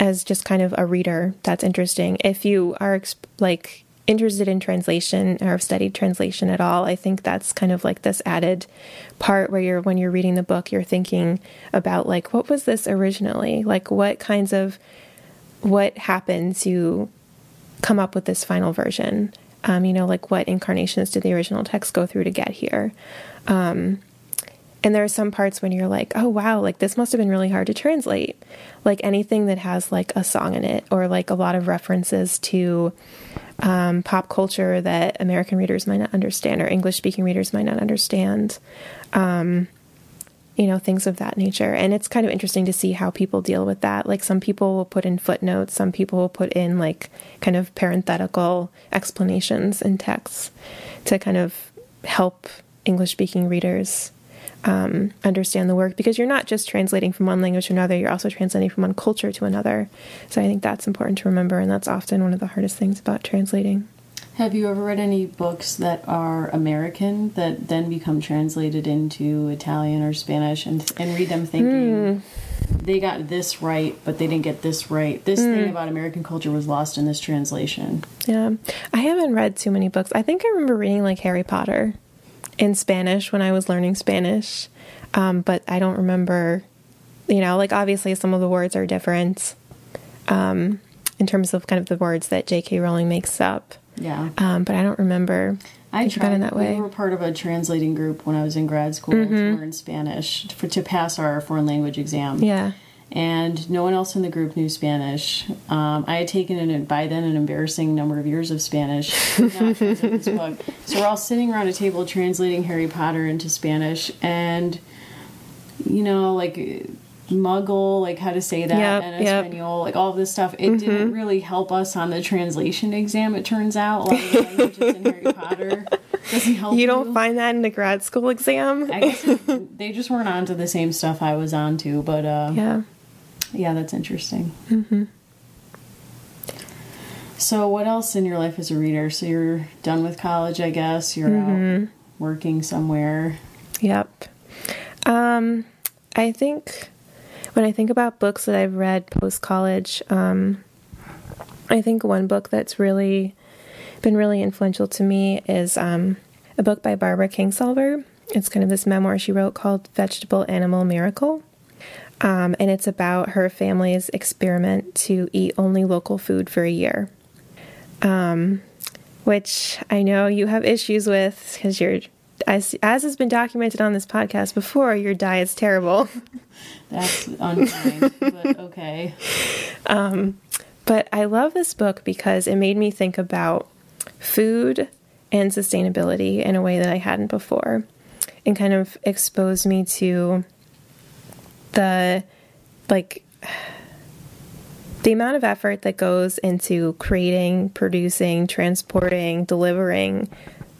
as just kind of a reader, that's interesting. If you are like interested in translation or have studied translation at all, I think that's kind of like this added part where you're when you're reading the book, you're thinking about like what was this originally? Like what kinds of what happened to come up with this final version. Um, you know, like what incarnations did the original text go through to get here? Um, and there are some parts when you're like, oh wow, like this must have been really hard to translate. Like anything that has like a song in it or like a lot of references to um, pop culture that American readers might not understand or English speaking readers might not understand. Um, you know, things of that nature. And it's kind of interesting to see how people deal with that. Like some people will put in footnotes, some people will put in like kind of parenthetical explanations in texts to kind of help English speaking readers um, understand the work because you're not just translating from one language to another, you're also translating from one culture to another. So I think that's important to remember, and that's often one of the hardest things about translating. Have you ever read any books that are American that then become translated into Italian or Spanish and and read them thinking mm. they got this right, but they didn't get this right. This mm. thing about American culture was lost in this translation. Yeah, I haven't read too many books. I think I remember reading like Harry Potter in Spanish when I was learning Spanish, um, but I don't remember. You know, like obviously some of the words are different um, in terms of kind of the words that J.K. Rowling makes up. Yeah. Um, but I don't remember. I tried in that way. We were part of a translating group when I was in grad school mm-hmm. to learn Spanish for, to pass our foreign language exam. Yeah. and no one else in the group knew Spanish. Um, I had taken an, by then an embarrassing number of years of Spanish. So we're all sitting around a table translating Harry Potter into Spanish, and you know, like muggle, like how to say that Yep, in yep. Espanol, like all of this stuff. It didn't really help us on the translation exam. It turns out a lot of the languages in Harry Potter doesn't help. You don't find that in the grad school exam? I guess it- they just weren't onto the same stuff I was onto, but uh, yeah. yeah, that's interesting. So, what else in your life as a reader? So, you're done with college, I guess. You're out working somewhere. Yep. Um, I think when I think about books that I've read post college, um, I think one book that's really been really influential to me is um, a book by Barbara Kingsolver. It's kind of this memoir she wrote called Vegetable Animal Miracle. Um, and it's about her family's experiment to eat only local food for a year. Um, which I know you have issues with because you're, as, as has been documented on this podcast before, your diet's terrible. That's unkind, but okay. Um, but I love this book because it made me think about food and sustainability in a way that I hadn't before and kind of exposed me to the like the amount of effort that goes into creating, producing, transporting, delivering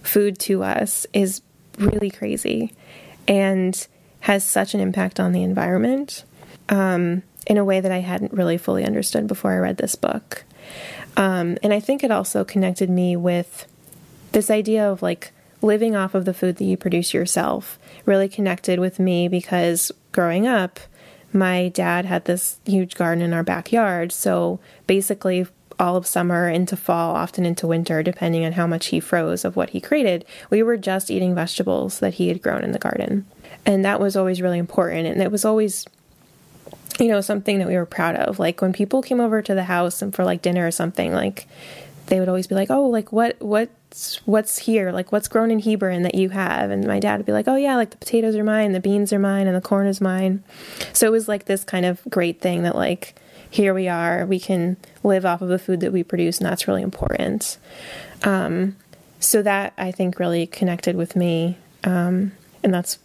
food to us is really crazy and has such an impact on the environment um, in a way that I hadn't really fully understood before I read this book. Um, and I think it also connected me with this idea of like living off of the food that you produce yourself really connected with me because growing up, my dad had this huge garden in our backyard. So basically, all of summer into fall, often into winter, depending on how much he froze of what he created, we were just eating vegetables that he had grown in the garden. And that was always really important. And it was always you know something that we were proud of like when people came over to the house and for like dinner or something like they would always be like oh like what what's what's here? Like what's grown in hebron that you have? And my dad would be like oh yeah like the potatoes are mine the beans are mine and the corn is mine. So it was like this kind of great thing that like here we are we can live off of the food that we produce and that's really important. Um, so that i think really connected with me um, and that's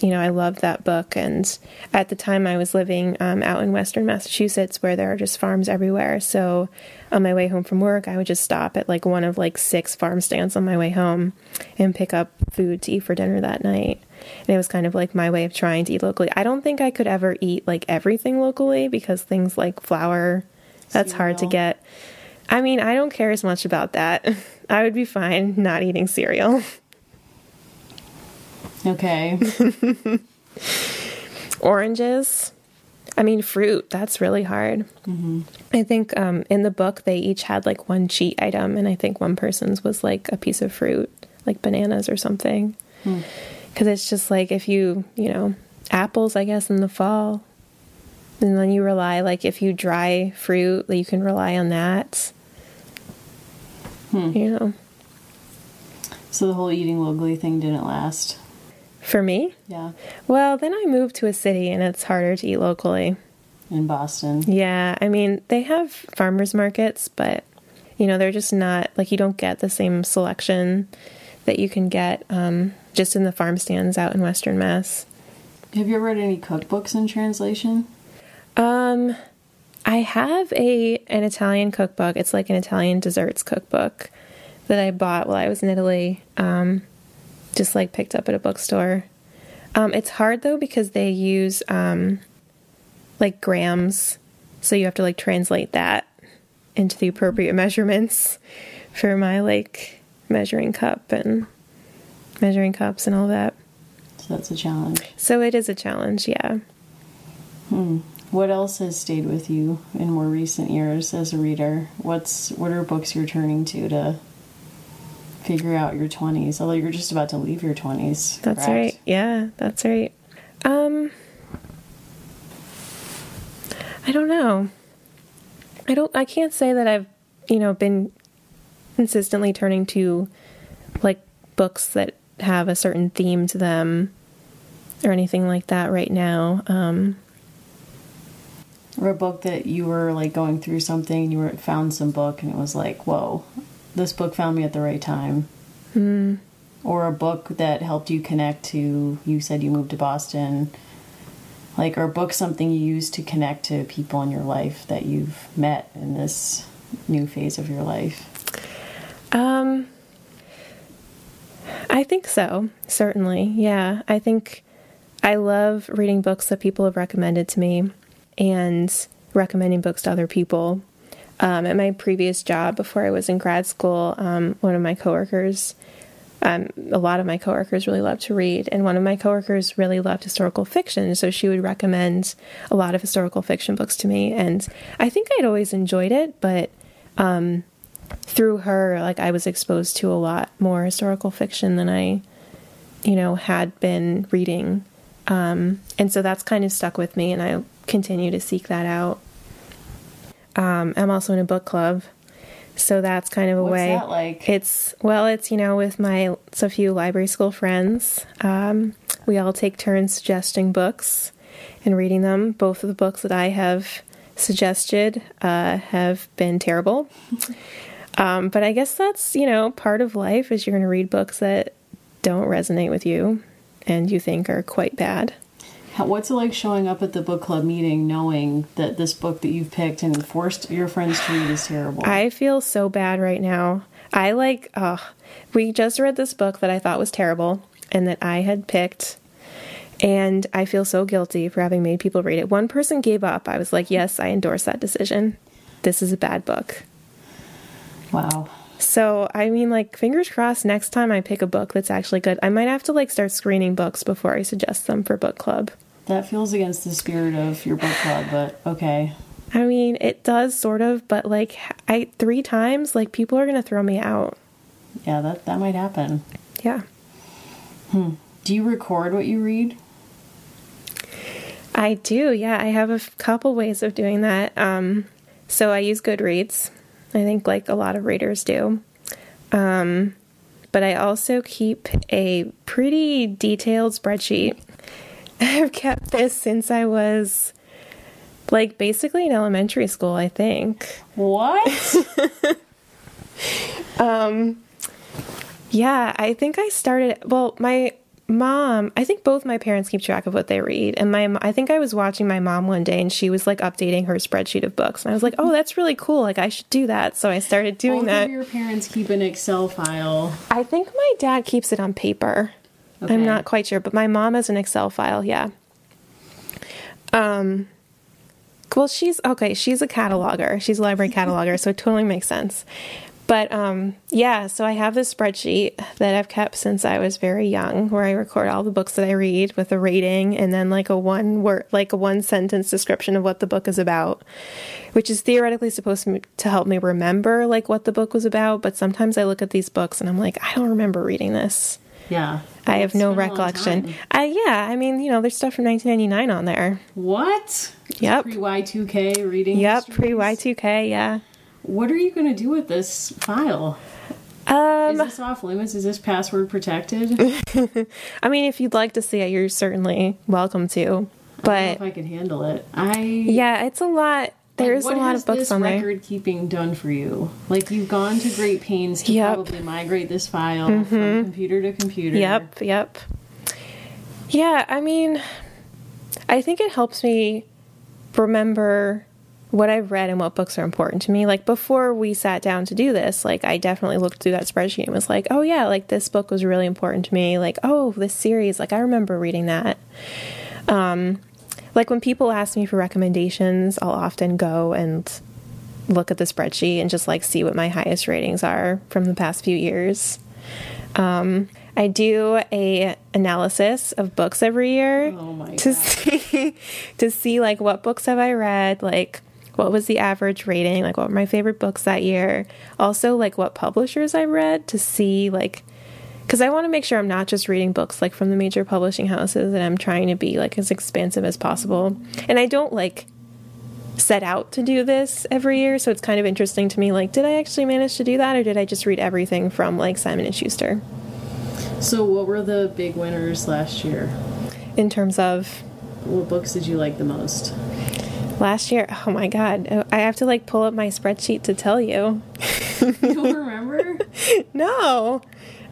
you know, I loved that book. And at the time, I was living um, out in Western Massachusetts where there are just farms everywhere. So on my way home from work, I would just stop at like one of like six farm stands on my way home and pick up food to eat for dinner that night. And it was kind of like my way of trying to eat locally. I don't think I could ever eat like everything locally because things like flour, that's hard to get. I mean, I don't care as much about that. I would be fine not eating cereal. Okay. oranges. I mean fruit that's really hard. Mm-hmm. I think um, in the book they each had like one cheat item and i think one person's was like a piece of fruit like bananas or something. Hmm. Because it's just like if you you know apples i guess in the fall and then you rely like if you dry fruit you can rely on that. Hmm. You know? So the whole eating locally thing didn't last. For me Yeah. well then i moved to a city and it's harder to eat locally In Boston. Yeah, I mean, they have farmers markets, but you know, they're just not like you don't get the same selection that you can get um, just in the farm stands out in Western Mass. Have you ever read any cookbooks in translation? Um, I have a an Italian cookbook. It's like an Italian desserts cookbook that I bought while I was in Italy. Um, just like picked up at a bookstore. Um, it's hard though because they use um, like grams, so you have to like translate that into the appropriate measurements for my like measuring cup and measuring cups and all that. So that's a challenge. So it is a challenge, yeah. What else has stayed with you in more recent years as a reader? What's what are books you're turning to to figure out your 20s? Although you're just about to leave your 20s. That's correct? right. Yeah, that's right. Um I don't know. I don't I can't say that I've, you know, been consistently turning to like books that have a certain theme to them or anything like that right now. Um Or a book that you were like going through something and you were found some book and it was like, whoa, this book found me at the right time. Mm. Or a book that helped you connect to you said you moved to Boston. Like or a book something you use to connect to people in your life that you've met in this new phase of your life. Um I think so, certainly. Yeah. I think I love reading books that people have recommended to me and recommending books to other people. Um, at my previous job, before I was in grad school, um, one of my coworkers, um, a lot of my coworkers really loved to read, and one of my coworkers really loved historical fiction. So she would recommend a lot of historical fiction books to me, and I think I'd always enjoyed it, but um, through her, like I was exposed to a lot more historical fiction than I, you know, had been reading. Um, and so that's kind of stuck with me, and I continue to seek that out. Um, I'm also in a book club, so that's kind of a What's way. that like? It's well, it's you know with my it's a few library school friends. Um, we all take turns suggesting books and reading them. Both of the books that I have suggested uh, have been terrible. Um, but I guess that's you know part of life is you're going to read books that don't resonate with you and you think are quite bad. What's it like showing up at the book club meeting knowing that this book that you've picked and forced your friends to read is terrible? I feel so bad right now. I like, oh, we just read this book that I thought was terrible and that I had picked. And I feel so guilty for having made people read it. One person gave up. I was like, yes, I endorse that decision. This is a bad book. wow. So, I mean, like, fingers crossed next time I pick a book that's actually good. I might have to, like, start screening books before I suggest them for book club. That feels against the spirit of your book club, but okay. I mean, it does sort of, but, like, I three times, like, people are to throw me out. Yeah, that, that might happen. Yeah. Hmm. Do you record what you read? I do, yeah. I have a f- couple ways of doing that. Um, so I use Goodreads. I think like a lot of readers do. Um, but I also keep a pretty detailed spreadsheet. I've kept this since I was like basically in elementary school, I think. What? um Yeah, I think I started. Well, my mom, I think both my parents keep track of what they read, and my I think I was watching my mom one day, and she was like updating her spreadsheet of books, and I was like, oh, that's really cool. Like I should do that. So I started doing Both that. your parents keep an Excel file. I think my dad keeps it on paper. Okay. I'm not quite sure, but my mom has an Excel file. Yeah. Um. Well, she's okay. She's a cataloger. She's a library cataloger, so it totally makes sense. But um, yeah, so I have this spreadsheet that I've kept since I was very young, where I record all the books that I read with a rating and then like a one word, like a one sentence description of what the book is about, which is theoretically supposed to, to help me remember like what the book was about. But sometimes I look at these books and I'm like, I don't remember reading this. Yeah. I have no been a long recollection. I yeah, I mean, you know, there's stuff from 1999 on there. What? Yep. Pre Y2K reading. Yep, pre Y2K, yeah. What are you going to do with this file? Um, Is this off limits? Is this password protected? I mean, if you'd like to see it, you're certainly welcome to. I But if I can handle it. I yeah, it's a lot. There's a lot of books on there. record keeping done for you? Like you've gone to great pains to Yep. Mm-hmm. probably migrate this file from computer to computer. Yep, yep. Yeah, I mean, I think it helps me remember what I've read and what books are important to me. Like before we sat down to do this, like I definitely looked through that spreadsheet and was like, oh yeah, like this book was really important to me. Like, oh, this series, like I remember reading that. Um, like when people ask me for recommendations, I'll often go and look at the spreadsheet and just like see what my highest ratings are from the past few years. Um, I do a analysis of books every year Oh my to God. see to see like what books have I read, like what was the average rating, like what were my favorite books that year. Also like what publishers I read to see like because I want to make sure I'm not just reading books like from the major publishing houses and I'm trying to be like as expansive as possible. And I don't like set out to do this every year, so it's kind of interesting to me like did I actually manage to do that or did I just read everything from like Simon and Schuster So what were the big winners last year? in terms of What books did you like the most? Last year, oh my god, oh, I have to like pull up my spreadsheet to tell you. you don't remember? no.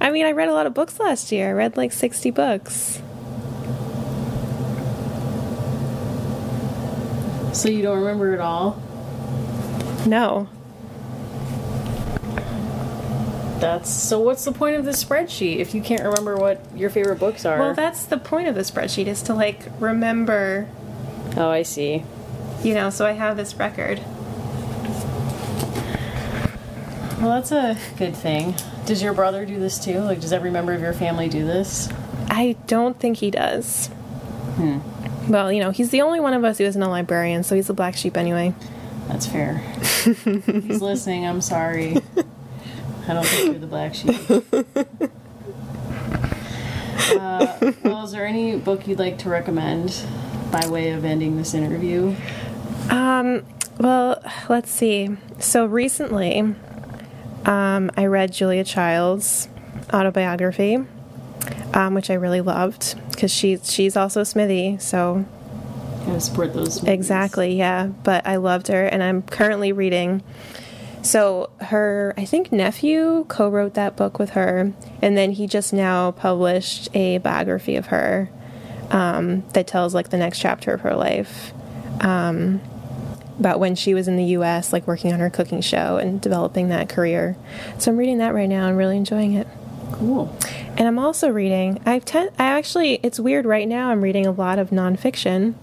I mean, I read a lot of books last year. I read like 60 books. So you don't remember it all? No. That's so what's the point of this spreadsheet if you can't remember what your favorite books are? Well, that's the point of the spreadsheet is to like remember. Oh, I see. You know, so I have this record. Well, that's a good thing. Does your brother do this too? Like, does every member of your family do this? I don't think he does. Hmm. Well, you know, he's the only one of us who isn't a librarian, so he's a black sheep anyway. That's fair. he's listening. I'm sorry. I don't think you're the black sheep. Uh, well, is there any book you'd like to recommend by way of ending this interview? Um, well, let's see. So recently, um, I read Julia Child's autobiography, um, which I really loved because she's she's also Smithy, so Gotta support those. movies. exactly, yeah. But I loved her, and I'm currently reading. So her, I think nephew co-wrote that book with her, and then he just now published a biography of her um, that tells like the next chapter of her life. Um, about when she was in the US, like working on her cooking show and developing that career. So I'm reading that right now and really enjoying it. Cool. And I'm also reading. I ten- I actually, it's weird right now. I'm reading a lot of nonfiction.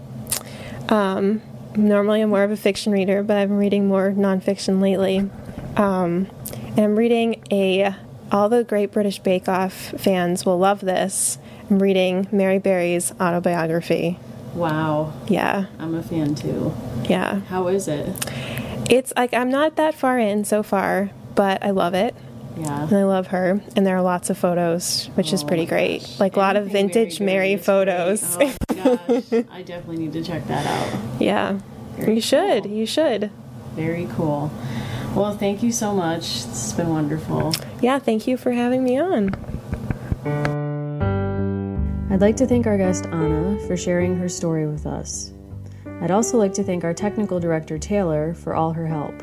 Um, normally, I'm more of a fiction reader, but I've been reading more nonfiction lately. Um, and I'm reading a. All the Great British Bake Off fans will love this. I'm reading Mary Berry's autobiography. Wow. Yeah, I'm a fan too. yeah. How is it? It's like I'm not that far in so far, but I love it. Yeah. And I love her. And there are lots of photos, which is Oh pretty great. gosh. Like a lot of vintage Mary Mary photos. great. Oh gosh. I definitely need to check that out. yeah. Very you should. cool. You should. Very cool. Well, thank you so much. It's been wonderful. Yeah, thank you for having me on. I'd like to thank our guest Anna for sharing her story with us. I'd also like to thank our technical director Taylor for all her help.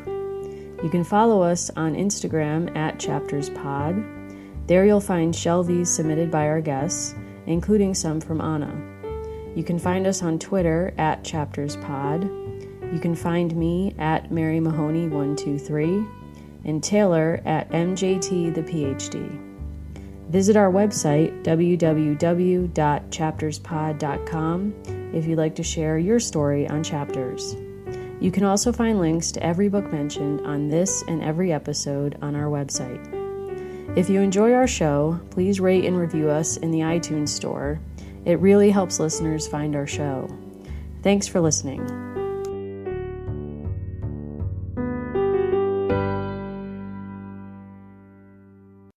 You can follow us on Instagram at ChaptersPod. There you'll find shelvies submitted by our guests, including some from Anna. You can find us on Twitter at ChaptersPod. You can find me at Mary Mahoney123 and Taylor at MJT the PhD. Visit our website, www.chapterspod.com, if you'd like to share your story on chapters. You can also find links to every book mentioned on this and every episode on our website. If you enjoy our show, please rate and review us in the iTunes Store. It really helps listeners find our show. Thanks for listening.